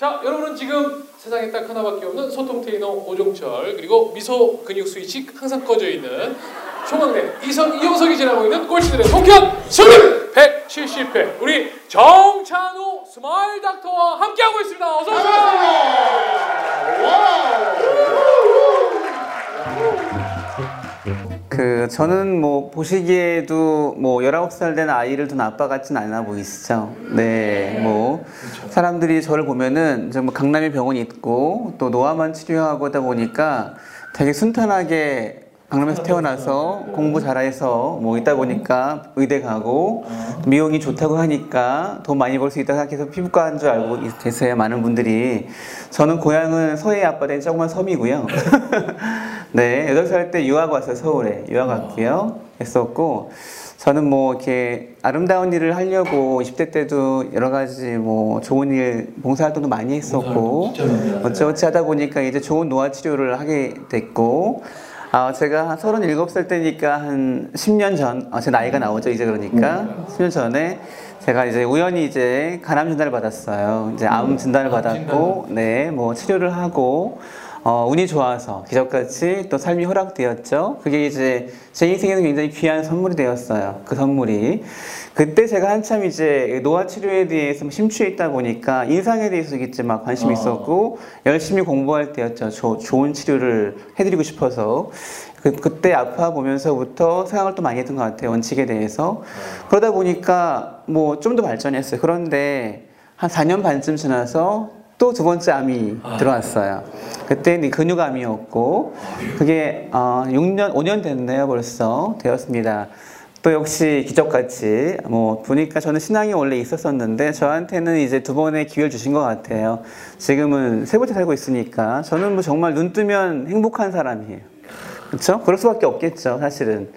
자, 여러분은 지금 세상에 딱 하나밖에 없는 소통 테이너 오종철 그리고 미소 근육 스위치 항상 꺼져 있는 총각네 이성 이영석이 지나고 있는 꼴찌들의 통쾌한 승리 170회 우리 정찬우 smile doctor와 함께하고 있습니다. 어서 오세요. 그 저는 뭐 보시기에도 뭐 19살 된 아이를 둔 아빠 같진 않아 보이시죠? 네. 뭐 사람들이 저를 보면은 이제 뭐 강남에 병원이 있고 또 노화만 치료하고 하다 보니까 되게 순탄하게 강남에서 태어나서 공부 잘해서 뭐 있다 보니까 의대 가고 미용이 좋다고 하니까 돈 많이 벌 수 있다 생각해서 피부과 한 줄 알고 계세요 많은 분들이 저는 고향은 서해 앞바다의 조그만 섬이고요 네 8살 때 유학 왔어요 서울에 유학 왔고요 했었고 저는 뭐 이렇게 아름다운 일을 하려고 20대 때도 여러 가지 뭐 좋은 일 봉사활동도 많이 했었고 어찌어찌 하다 보니까 이제 좋은 노화 치료를 하게 됐고 아, 제가 한 37살 때니까 한 10년 전, 아, 제 나이가 나오죠, 이제 그러니까. 10년 전에 제가 이제 우연히 이제 간암 진단을 받았어요. 이제 암 진단을 받았고, 네, 뭐 치료를 하고, 어, 운이 좋아서 기적같이 또 삶이 허락되었죠. 그게 이제 제 인생에는 굉장히 귀한 선물이 되었어요. 그 선물이. 그때 제가 한참 이제 노화 치료에 대해서 심취해 있다 보니까 인상에 대해서 이제 막 관심이 있었고 열심히 공부할 때였죠. 조, 좋은 치료를 해드리고 싶어서. 그, 그때 아파 보면서부터 생각을 또 많이 했던 것 같아요. 원칙에 대해서. 그러다 보니까 뭐 좀 더 발전했어요. 그런데 한 4년 반쯤 지나서 또 두 번째 암이 들어왔어요. 그때 근육암이었고 그게 어, 6년, 5년 됐네요 벌써 되었습니다. 또 역시 기적같이 뭐 보니까 저는 신앙이 원래 있었었는데 저한테는 이제 두 번의 기회를 주신 것 같아요. 지금은 세 번째 살고 있으니까 저는 뭐 정말 눈 뜨면 행복한 사람이에요. 그렇죠? 그럴 수밖에 없겠죠, 사실은.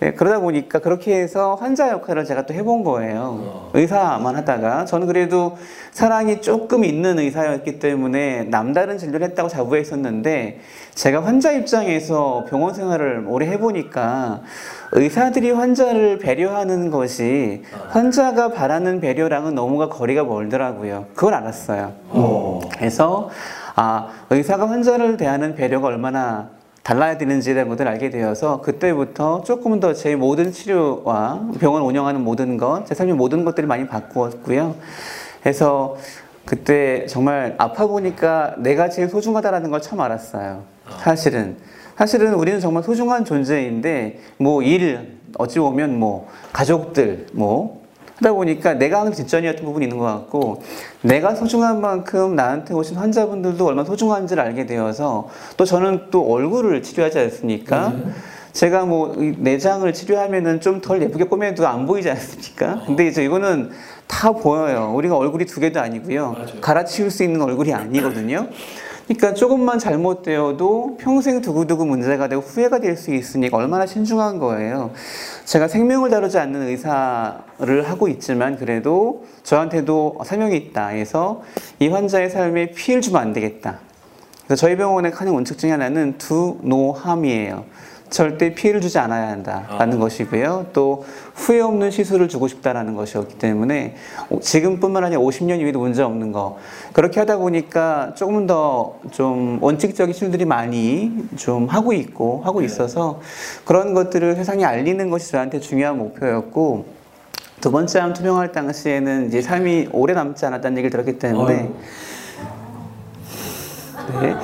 네, 그러다 보니까 그렇게 해서 환자 역할을 제가 또 해본 거예요. 의사만 하다가. 저는 그래도 사랑이 조금 있는 의사였기 때문에 남다른 진료를 했다고 자부했었는데 제가 환자 입장에서 병원 생활을 오래 해보니까 의사들이 환자를 배려하는 것이 환자가 바라는 배려랑은 너무가 거리가 멀더라고요. 그걸 알았어요. 그래서 아, 의사가 환자를 대하는 배려가 얼마나 달라야 되는지에 대한 것을 알게 되어서 그때부터 조금 더 제 모든 치료와 병원 운영하는 모든 것, 제 삶의 모든 것들을 많이 바꾸었고요. 그래서 그때 정말 아파 보니까 내가 제일 소중하다라는 걸 처음 알았어요. 사실은. 사실은 우리는 정말 소중한 존재인데 뭐 일, 어찌 보면 뭐 가족들, 뭐 하다 보니까 내가 하는 뒷전이었던 부분이 있는 것 같고 내가 소중한 만큼 나한테 오신 환자분들도 얼마나 소중한지를 알게 되어서 또 저는 또 얼굴을 치료하지 않습니까? 제가 뭐 내장을 치료하면은 좀 덜 예쁘게 꾸며도 안 보이지 않습니까? 근데 이제 이거는 다 보여요. 우리가 얼굴이 두 개도 아니고요. 갈아치울 수 있는 얼굴이 아니거든요. 그러니까 조금만 잘못되어도 평생 두고두고 문제가 되고 후회가 될 수 있으니까 얼마나 신중한 거예요. 제가 생명을 다루지 않는 의사를 하고 있지만 그래도 저한테도 사명이 있다 해서 이 환자의 삶에 피해를 주면 안 되겠다. 그래서 저희 병원의 하는 원칙 중에 하나는 두노함이에요. 절대 피해를 주지 않아야 한다라는 것이고요. 또 후회 없는 시술을 주고 싶다라는 것이었기 때문에 지금뿐만 아니라 50년 이후에도 문제 없는 거 그렇게 하다 보니까 조금 더 좀 원칙적인 시술들이 많이 좀 하고 있고 하고 있어서 그런 것들을 세상에 알리는 것이 저한테 중요한 목표였고 두 번째 암 투병할 당시에는 이제 삶이 오래 남지 않았다는 얘기를 들었기 때문에 네.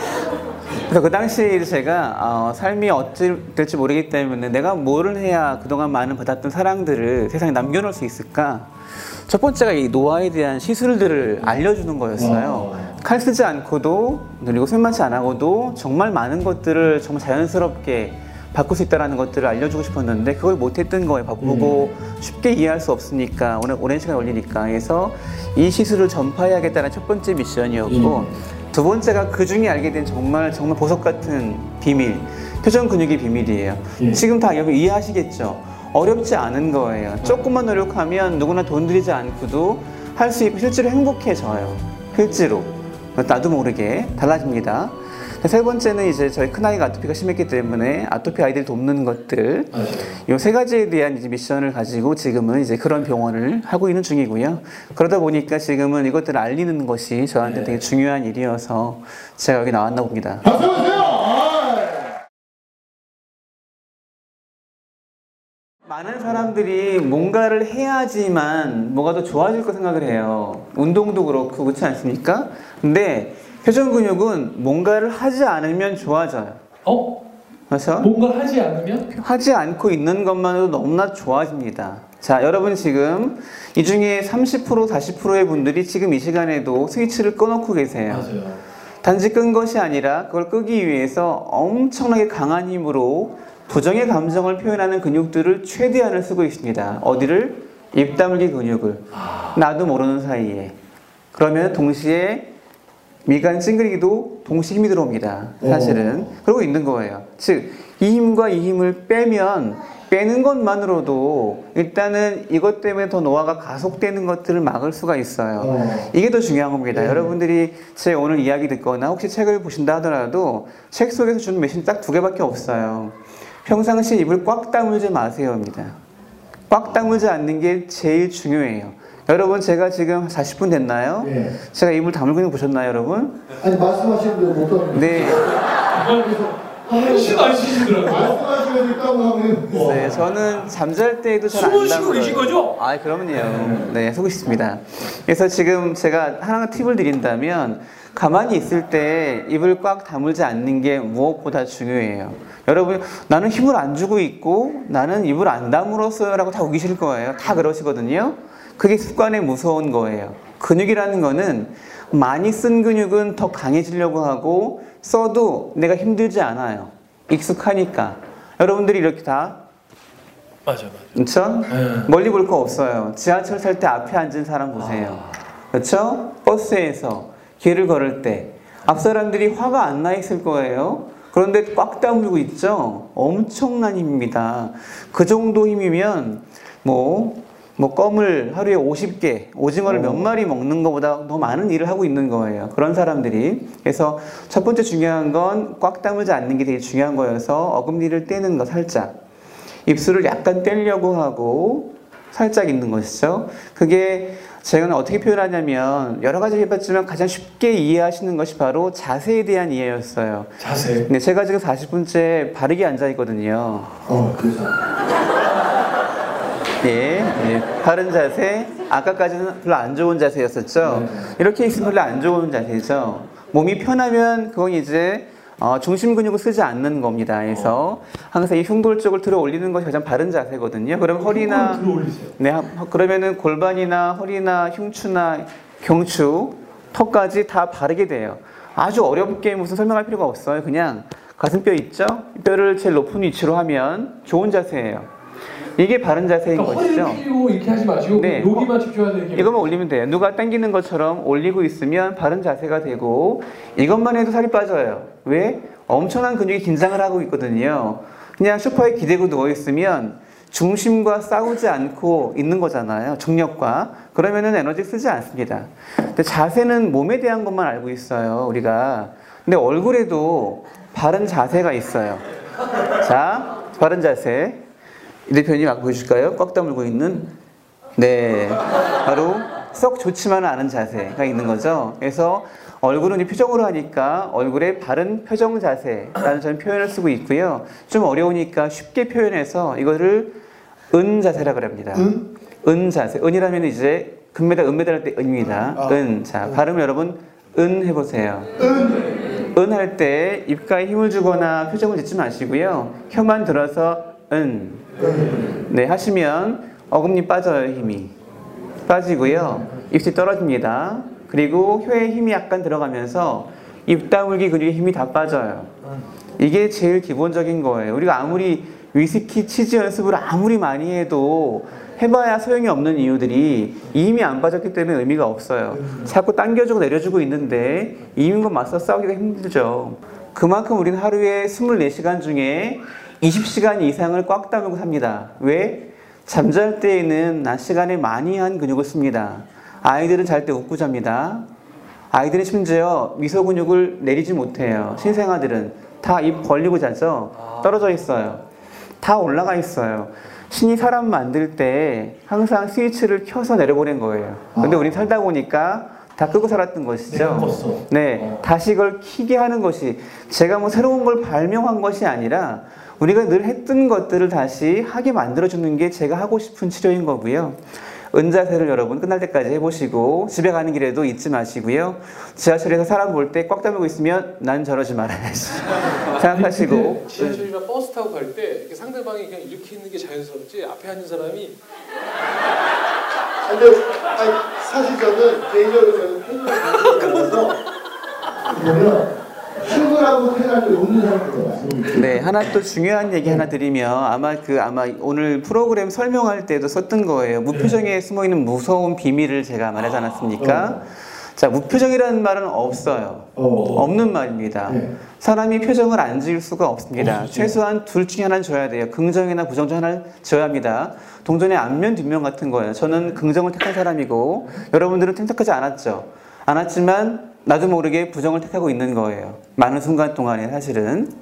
그래서 그 당시 제가 어, 삶이 어찌 될지 모르기 때문에 내가 뭐를 해야 그동안 많은 받았던 사랑들을 세상에 남겨놓을 수 있을까? 첫 번째가 이 노화에 대한 시술들을 알려주는 거였어요. 칼 쓰지 않고도 그리고 손만치 안 하고도 정말 많은 것들을 정말 자연스럽게 바꿀 수 있다는 것들을 알려주고 싶었는데 그걸 못했던 거예요. 바꾸고 쉽게 이해할 수 없으니까 오랜, 오랜 시간 걸리니까 해서 이 시술을 전파해야겠다는 첫 번째 미션이었고 두 번째가 그 중에 알게 된 정말 정말 보석 같은 비밀 표정 근육의 비밀이에요. 지금 다 여러분 이해하시겠죠? 어렵지 않은 거예요. 조금만 노력하면 누구나 돈 들이지 않고도 할 수 있고 실제로 행복해져요. 실제로 나도 모르게 달라집니다. 세 번째는 이제 저희 큰아이가 아토피가 심했기 때문에 아토피 아이들 돕는 것들. 맞아요. 요세 가지에 대한 이제 미션을 가지고 지금은 이제 그런 병원을 하고 있는 중이고요. 그러다 보니까 지금은 이것들을 알리는 것이 저한테 되게 중요한 일이어서 제가 여기 나왔나 봅니다. 아. 많은 사람들이 뭔가를 해야지만 뭐가 더 좋아질 거 생각을 해요. 운동도 그렇고 그렇지 않습니까? 근데 표정 근육은 뭔가를 하지 않으면 좋아져요. 어? 그래서 뭔가 하지 않으면? 하지 않고 있는 것만으로도 너무나 좋아집니다. 자, 여러분 지금 이 중에 30% 40%의 분들이 지금 이 시간에도 스위치를 꺼놓고 계세요. 맞아요. 단지 끈 것이 아니라 그걸 끄기 위해서 엄청나게 강한 힘으로 부정의 감정을 표현하는 근육들을 최대한을 쓰고 있습니다. 어디를? 입 다물기 근육을. 나도 모르는 사이에. 그러면 동시에 미간 찡그리기도 동시에 힘이 들어옵니다. 사실은. 그러고 있는 거예요. 즉, 이 힘과 이 힘을 빼면 빼는 것만으로도 일단은 이것 때문에 더 노화가 가속되는 것들을 막을 수가 있어요. 어. 이게 더 중요한 겁니다. 여러분들이 제 오늘 이야기 듣거나 혹시 책을 보신다 하더라도 책 속에서 주는 메시지 딱 두 개밖에 없어요. 평상시에 입을 꽉 다물지 마세요입니다. 꽉 다물지 않는 게 제일 중요해요. 여러분 제가 지금 40분 됐나요? 예. 제가 입을 다물고 있는 거 보셨나요, 여러분? 아니 말씀하시는데 못 하는 네, 한시도 안 쉬시더라고요. 말씀하시면 있다고 하면 뭐. 네, 저는 잠잘 때에도 잘안 숨을 쉬고. 계신 거죠? 아, 그럼요. 네, 속고 있습니다. 그래서 지금 제가 하나 팁을 드린다면 가만히 있을 때 입을 꽉 다물지 않는 게 무엇보다 중요해요. 여러분, 나는 힘을 안 주고 있고 나는 입을 안 다물었어요라고 다 우기실 거예요. 다 그러시거든요. 그게 습관의 무서운 거예요. 근육이라는 거는 많이 쓴 근육은 더 강해지려고 하고 써도 내가 힘들지 않아요. 익숙하니까. 여러분들이 이렇게 다 맞아, 맞아. 그렇죠? 네. 멀리 볼 거 없어요. 지하철 탈 때 앞에 앉은 사람 보세요. 그렇죠? 버스에서 길을 걸을 때 앞 사람들이 화가 안 나 있을 거예요. 그런데 꽉 다물고 있죠. 엄청난 힘입니다. 그 정도 힘이면 뭐, 뭐 껌을 하루에 50개, 오징어를 몇 마리 먹는 것보다 더 많은 일을 하고 있는 거예요. 그런 사람들이. 그래서 첫 번째 중요한 건 꽉 다물지 않는 게 되게 중요한 거여서 어금니를 떼는 거 살짝. 입술을 약간 떼려고 하고 살짝 있는 것이죠. 그게 제가 어떻게 표현하냐면 여러 가지 해봤지만 가장 쉽게 이해하시는 것이 바로 자세에 대한 이해였어요. 자세. 근데 제가 지금 40분째 바르게 앉아 있거든요. 어, 그래서. 예, 예. 바른 자세. 아까까지는 별로 안 좋은 자세였었죠. 이렇게 있으면 별로 안 좋은 자세죠. 몸이 편하면 그건 이제 어, 중심 근육을 쓰지 않는 겁니다. 그래서 항상 이 흉돌 쪽을 들어 올리는 것이 가장 바른 자세거든요. 그럼 허리나. 네, 하- 그러면은 골반이나 허리나 흉추나 경추, 턱까지 다 바르게 돼요. 아주 어렵게 무슨 설명할 필요가 없어요. 그냥 가슴뼈 있죠? 뼈를 제일 높은 위치로 하면 좋은 자세예요. 이게 바른 자세인 그러니까 것이죠. 허리를 피고 이렇게 하지 마시고 네. 여기만 집중하세요. 이렇게. 이것만 올리면 돼요. 누가 당기는 것처럼 올리고 있으면 바른 자세가 되고 이것만 해도 살이 빠져요. 왜? 엄청난 근육이 긴장을 하고 있거든요. 그냥 소파에 기대고 누워 있으면 중심과 싸우지 않고 있는 거잖아요. 중력과. 그러면은 에너지 쓰지 않습니다. 근데 자세는 몸에 대한 것만 알고 있어요. 우리가. 근데 얼굴에도 바른 자세가 있어요. 자, 바른 자세. 이 대표님 아까 보여줄까요? 꽉 다물고 있는 네, 바로 썩 좋지만은 않은 자세가 있는 거죠. 그래서 얼굴은 이 표정으로 하니까 얼굴에 바른 표정 자세라는 저는 표현을 쓰고 있고요. 좀 어려우니까 쉽게 표현해서 이거를 은 자세라 그럽니다. 은? 은 자세. 은이라면 이제 금메달, 은메달 할 때 은입니다. 아. 은. 자, 발음 여러분 은 해보세요. 은할 때 입가에 힘을 주거나 표정을 짓지 마시고요. 혀만 들어서 은. 네, 하시면 어금니 빠져요, 힘이. 빠지고요. 입술이 떨어집니다. 그리고 혀에 힘이 약간 들어가면서 입 다물기 근육에 힘이 다 빠져요. 이게 제일 기본적인 거예요. 우리가 아무리 위스키 치즈 연습을 아무리 많이 해도 해봐야 소용이 없는 이유들이 이 힘이 안 빠졌기 때문에 의미가 없어요. 자꾸 당겨주고 내려주고 있는데 이 힘과 맞서 싸우기가 힘들죠. 그만큼 우리는 하루에 24시간 중에 20시간 이상을 꽉 다물고 삽니다. 왜? 잠잘 때에는 낮 시간에 많이 한 근육을 씁니다. 아이들은 잘 때 웃고 잡니다. 아이들이 심지어 미소 근육을 내리지 못해요. 신생아들은 다 입 벌리고 자죠. 떨어져 있어요. 다 올라가 있어요. 신이 사람 만들 때 항상 스위치를 켜서 내려보낸 거예요. 근데 우린 살다 보니까 다 끄고 살았던 것이죠. 껐어. 네, 다시 이걸 키게 하는 것이 제가 뭐 새로운 걸 발명한 것이 아니라 우리가 늘 했던 것들을 다시 하게 만들어주는 게 제가 하고 싶은 치료인 거고요. 은자세를 여러분 끝날 때까지 해보시고 집에 가는 길에도 잊지 마시고요. 지하철에서 사람 볼 때 꽉 다물고 있으면 난 저러지 말아야지 생각하시고 지하철이나 버스 타고 갈 때 상대방이 그냥 이렇게 있는 게 자연스럽지 앞에 앉은 사람이 아니, 근데, 아니, 사실 저는 개인적으로 저는 편집을 좋아해서 보면 출근하고 웃는 사람들이 많습니다. 네, 하나 또 중요한 얘기 하나 드리면 아마 그 아마 오늘 프로그램 설명할 때도 썼던 거예요. 무표정에 숨어 있는 무서운 비밀을 제가 말하지 않았습니까? 자, 무표정이라는 말은 없어요. 어. 없는 말입니다. 네. 사람이 표정을 안 지을 수가 없습니다. 최소한 둘 중에 하나는 줘야 돼요. 긍정이나 부정 중 하나를 줘야 합니다. 동전의 앞면 뒷면 같은 거예요. 저는 긍정을 택한 사람이고 여러분들은 택하지 않았죠. 않았지만 나도 모르게 부정을 택하고 있는 거예요. 많은 순간 동안에 사실은.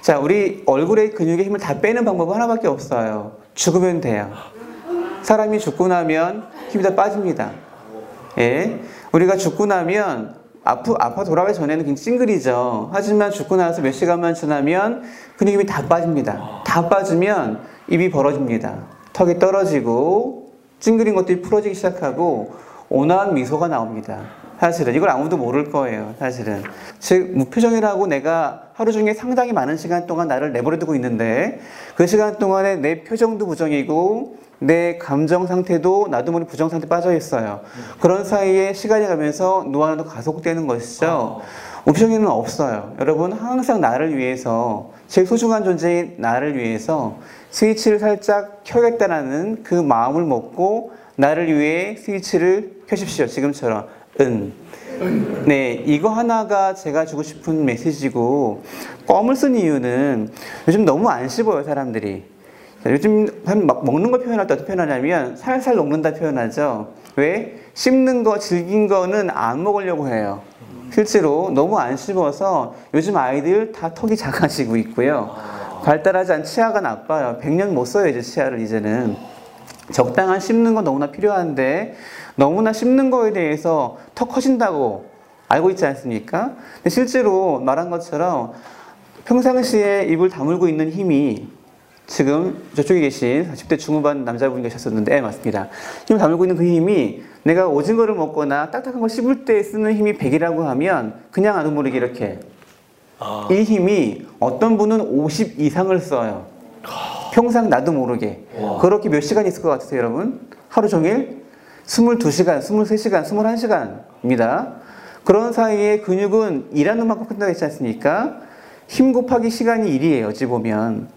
자, 우리 얼굴의 근육의 힘을 다 빼는 방법은 하나밖에 없어요. 죽으면 돼요. 사람이 죽고 나면 힘이 다 빠집니다. 예. 우리가 죽고 나면 아프, 아파 돌아가기 전에는 굉장히 찡그리죠. 하지만 죽고 나서 몇 시간만 지나면 근육 힘이 다 빠집니다. 다 빠지면 입이 벌어집니다. 턱이 떨어지고 찡그린 것들이 풀어지기 시작하고 온화한 미소가 나옵니다. 사실은 이걸 아무도 모를 거예요. 사실은 즉 무표정이라고 내가 하루 중에 상당히 많은 시간 동안 나를 내버려두고 있는데 그 시간 동안에 내 표정도 부정이고 내 감정 상태도 나도 모르게 부정 상태 에 빠져 있어요. 그런 사이에 시간이 가면서 노화도 가속되는 것이죠. 무표정에는 없어요. 여러분 항상 나를 위해서 제일 소중한 존재인 나를 위해서 스위치를 살짝 켜겠다라는 그 마음을 먹고 나를 위해 스위치를 켜십시오. 지금처럼 은. 네, 이거 하나가 제가 주고 싶은 메시지고 껌을 쓴 이유는 요즘 너무 안 씹어요 사람들이. 자, 요즘 한막 먹는 거 표현할 때 어떻게 표현하냐면 살살 녹는다 표현하죠. 왜? 씹는 거, 질긴 거는 안 먹으려고 해요. 실제로 너무 안 씹어서 요즘 아이들 다 턱이 작아지고 있고요. 발달하지 않은 치아가 나빠요. 100년 못 써요, 이제 치아를 이제는. 적당한 씹는 건 너무나 필요한데 너무나 씹는 거에 대해서 턱 커진다고 알고 있지 않습니까? 근데 실제로 말한 것처럼 평상시에 입을 다물고 있는 힘이 지금 저쪽에 계신 40대 중후반 남자분이 계셨었는데 네, 맞습니다. 힘을 다물고 있는 그 힘이 내가 오징어를 먹거나 딱딱한 걸 씹을 때 쓰는 힘이 100이라고 하면 그냥 아는 모르게 이렇게 이 힘이 어떤 분은 50 이상을 써요. 평상 나도 모르게. 그렇게 몇 시간 있을 것 같으세요, 여러분? 하루 종일? 22시간, 23시간, 21시간입니다. 그런 사이에 근육은 일하는 만큼 끝나고 있지 않습니까? 힘 곱하기 시간이 1이에요, 어찌 보면.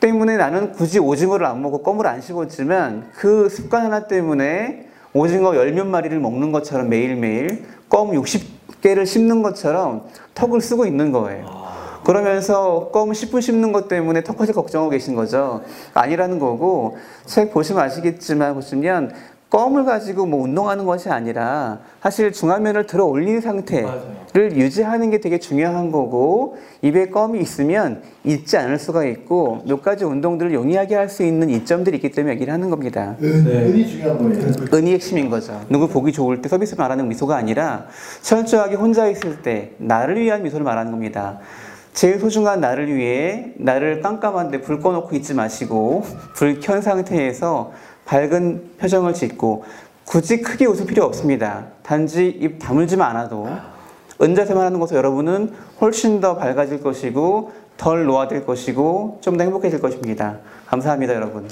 때문에 나는 굳이 오징어를 안 먹고 껌을 안 씹었지만 그 습관 하나 때문에 오징어 열 몇 마리를 먹는 것처럼 매일매일 껌 60개를 씹는 것처럼 턱을 쓰고 있는 거예요. 그러면서 껌 10분 씹는 것 때문에 턱 커질 걱정하고 계신 거죠. 아니라는 거고 책 보시면 아시겠지만 보시면 껌을 가지고 뭐 운동하는 것이 아니라 사실 중화면을 들어 올린 상태를 유지하는 게 되게 중요한 거고 입에 껌이 있으면 잊지 않을 수가 있고 몇 가지 운동들을 용이하게 할 수 있는 이점들이 있기 때문에 얘기를 하는 겁니다. 은, 네. 은이 중요한 거예요. 은이 핵심인 거죠. 누구 보기 좋을 때 서비스 말하는 미소가 아니라 철저하게 혼자 있을 때 나를 위한 미소를 말하는 겁니다. 제일 소중한 나를 위해 나를 깜깜한데 불 꺼놓고 있지 마시고 불 켠 상태에서 밝은 표정을 짓고 굳이 크게 웃을 필요 없습니다. 단지 입 다물지만 않아도 은자세만 하는 것으로 여러분은 훨씬 더 밝아질 것이고 덜 노화될 것이고 좀 더 행복해질 것입니다. 감사합니다, 여러분.